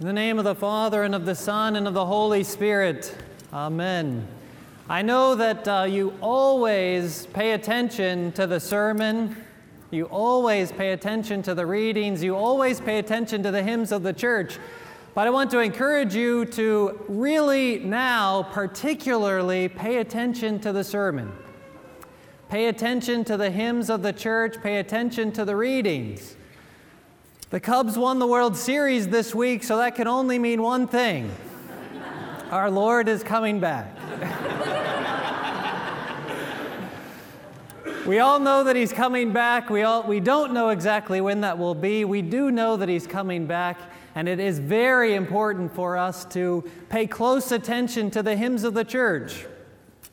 In the name of the Father, and of the Son, and of the Holy Spirit. Amen. I know that uh, you always pay attention to the sermon, you always pay attention to the readings, you always pay attention to the hymns of the church. But I want to encourage you to really now, particularly, pay attention to the sermon. Pay attention to the hymns of the church, pay attention to the readings. The Cubs won the World Series this week, so that can only mean one thing our Lord is coming back. we all know that He's coming back. We, all, we don't know exactly when that will be. We do know that He's coming back, and it is very important for us to pay close attention to the hymns of the church,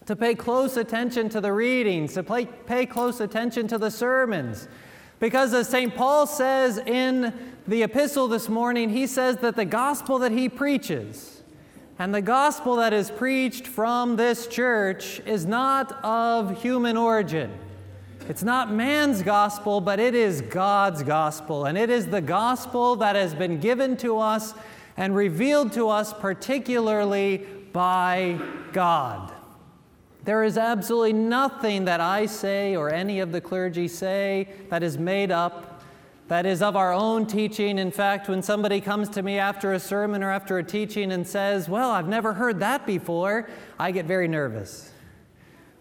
to pay close attention to the readings, to pay, pay close attention to the sermons. Because as St. Paul says in the epistle this morning, he says that the gospel that he preaches and the gospel that is preached from this church is not of human origin. It's not man's gospel, but it is God's gospel. And it is the gospel that has been given to us and revealed to us particularly by God. There is absolutely nothing that I say or any of the clergy say that is made up, that is of our own teaching. In fact, when somebody comes to me after a sermon or after a teaching and says, Well, I've never heard that before, I get very nervous.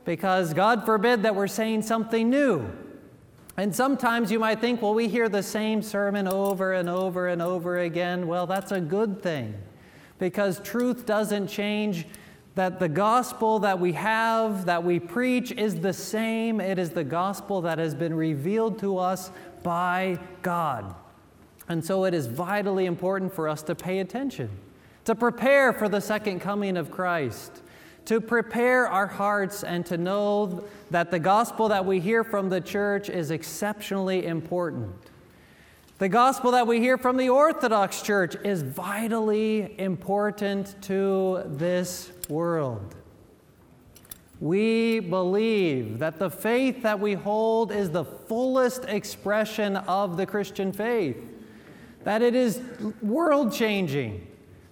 Because God forbid that we're saying something new. And sometimes you might think, well, we hear the same sermon over and over and over again. Well, that's a good thing because truth doesn't change that the gospel that we have, that we preach, is the same. It is the gospel that has been revealed to us by God. And so it is vitally important for us to pay attention, to prepare for the second coming of Christ, to prepare our hearts and to know that the gospel that we hear from the church is exceptionally important. The gospel that we hear from the Orthodox Church is vitally important to this world. We believe that the faith that we hold is the fullest expression of the Christian faith, that it is world changing,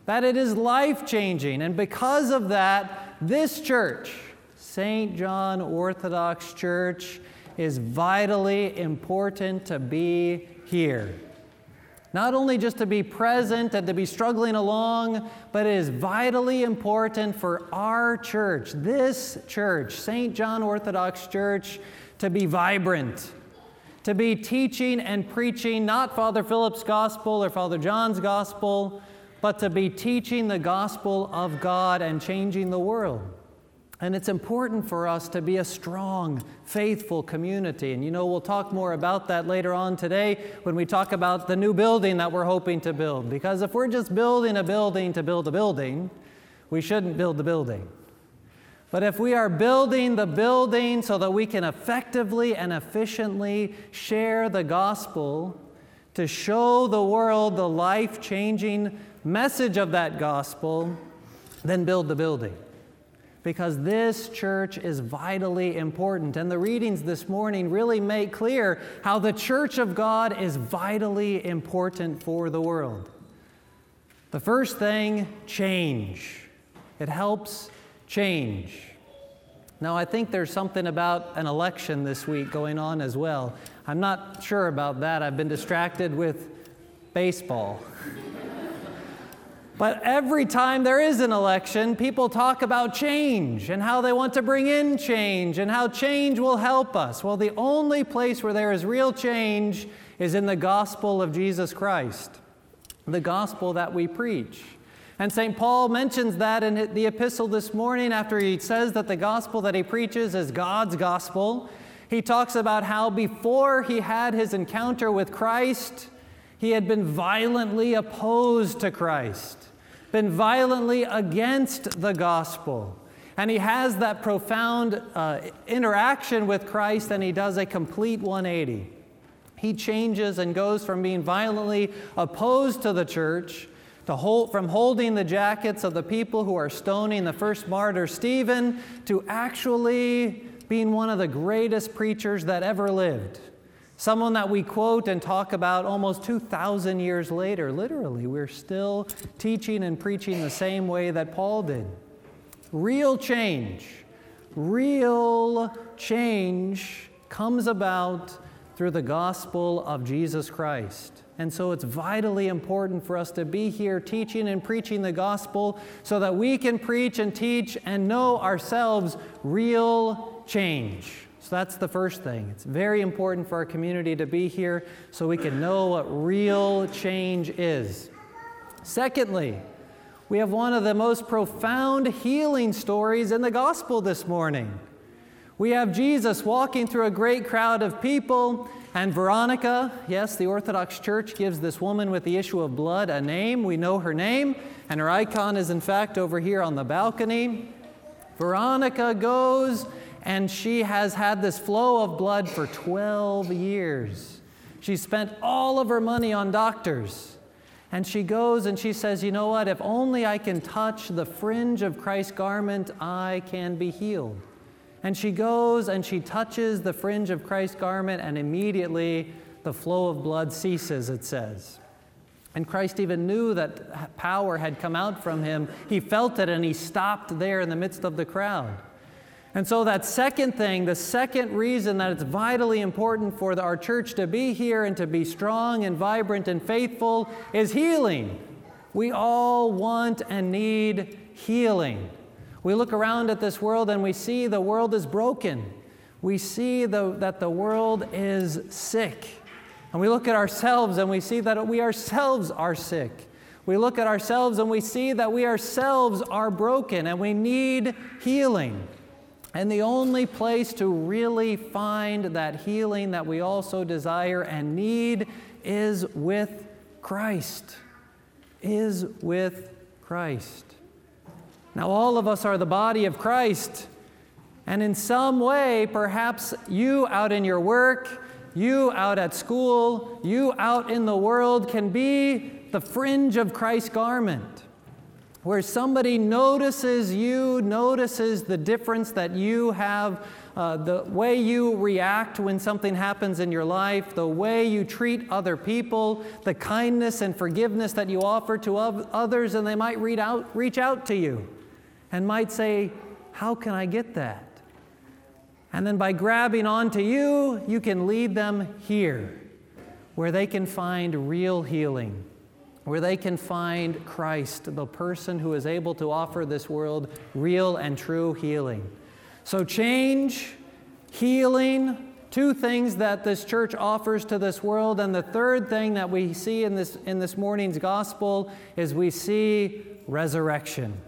that it is life changing. And because of that, this church, St. John Orthodox Church, is vitally important to be here. Not only just to be present and to be struggling along, but it is vitally important for our church, this church, St. John Orthodox Church, to be vibrant, to be teaching and preaching not Father Philip's gospel or Father John's gospel, but to be teaching the gospel of God and changing the world. And it's important for us to be a strong, faithful community. And you know, we'll talk more about that later on today when we talk about the new building that we're hoping to build. Because if we're just building a building to build a building, we shouldn't build the building. But if we are building the building so that we can effectively and efficiently share the gospel to show the world the life changing message of that gospel, then build the building because this church is vitally important. And the readings this morning really make clear how the church of God is vitally important for the world. The first thing, change. It helps change. Now, I think there's something about an election this week going on as well. I'm not sure about that. I've been distracted with baseball. But every time there is an election, people talk about change and how they want to bring in change and how change will help us. Well, the only place where there is real change is in the gospel of Jesus Christ, the gospel that we preach. And St. Paul mentions that in the epistle this morning after he says that the gospel that he preaches is God's gospel. He talks about how before he had his encounter with Christ, he had been violently opposed to Christ, been violently against the gospel. And he has that profound uh, interaction with Christ, and he does a complete 180. He changes and goes from being violently opposed to the church to hold, from holding the jackets of the people who are stoning the first martyr, Stephen, to actually being one of the greatest preachers that ever lived Someone that we quote and talk about almost 2,000 years later. Literally, we're still teaching and preaching the same way that Paul did. Real change, real change comes about through the gospel of Jesus Christ. And so it's vitally important for us to be here teaching and preaching the gospel so that we can preach and teach and know ourselves real change. So that's the first thing. It's very important for our community to be here so we can know what real change is. Secondly, we have one of the most profound healing stories in the gospel this morning. We have Jesus walking through a great crowd of people, and Veronica, yes, the Orthodox Church gives this woman with the issue of blood a name. We know her name, and her icon is, in fact, over here on the balcony. Veronica goes and she has had this flow of blood for 12 years. She spent all of her money on doctors. And she goes and she says, You know what? If only I can touch the fringe of Christ's garment, I can be healed. And she goes and she touches the fringe of Christ's garment, and immediately the flow of blood ceases, it says. And Christ even knew that power had come out from him. He felt it and he stopped there in the midst of the crowd. And so, that second thing, the second reason that it's vitally important for the, our church to be here and to be strong and vibrant and faithful is healing. We all want and need healing. We look around at this world and we see the world is broken. We see the, that the world is sick. And we look at ourselves and we see that we ourselves are sick. We look at ourselves and we see that we ourselves are broken and we need healing. And the only place to really find that healing that we also desire and need is with Christ. Is with Christ. Now, all of us are the body of Christ. And in some way, perhaps you out in your work, you out at school, you out in the world can be the fringe of Christ's garment where somebody notices you, notices the difference that you have, uh, the way you react when something happens in your life, the way you treat other people, the kindness and forgiveness that you offer to others, and they might read out, reach out to you and might say, How can I get that? And then by grabbing onto you, you can lead them here where they can find real healing where they can find Christ, the person who is able to offer this world real and true healing. So, change, healing, two things that this church offers to this world. And the third thing that we see in this, in this morning's gospel is we see resurrection.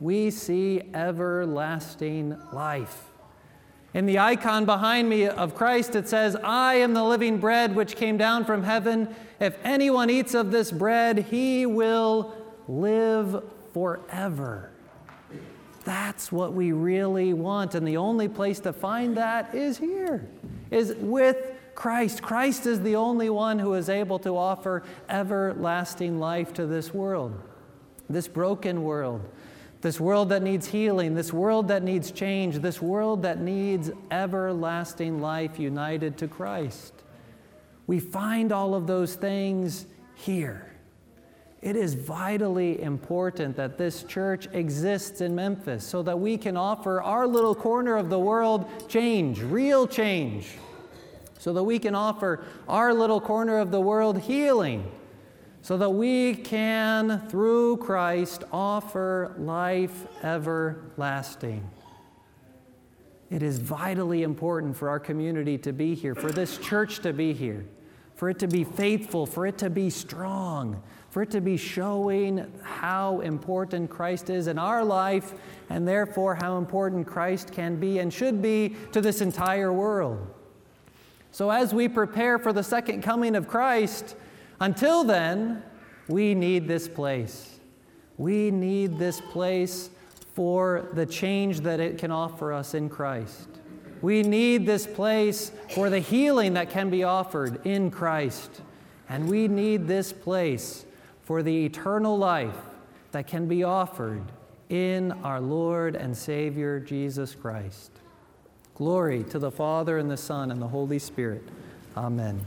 We see everlasting life. In the icon behind me of Christ, it says, I am the living bread which came down from heaven. If anyone eats of this bread, he will live forever. That's what we really want. And the only place to find that is here, is with Christ. Christ is the only one who is able to offer everlasting life to this world, this broken world this world that needs healing, this world that needs change, this world that needs everlasting life united to Christ. We find all of those things here. It is vitally important that this church exists in Memphis so that we can offer our little corner of the world change, real change, so that we can offer our little corner of the world healing so that we can, through Christ, offer life everlasting. It is vitally important for our community to be here, for this church to be here, for it to be faithful, for it to be strong, for it to be showing how important Christ is in our life, and therefore how important Christ can be and should be to this entire world. So, as we prepare for the second coming of Christ, until then, we need this place. We need this place for the change that it can offer us in Christ. We need this place for the healing that can be offered in Christ. And we need this place for the eternal life that can be offered in our Lord and Savior Jesus Christ. Glory to the Father and the Son and the Holy Spirit Amen.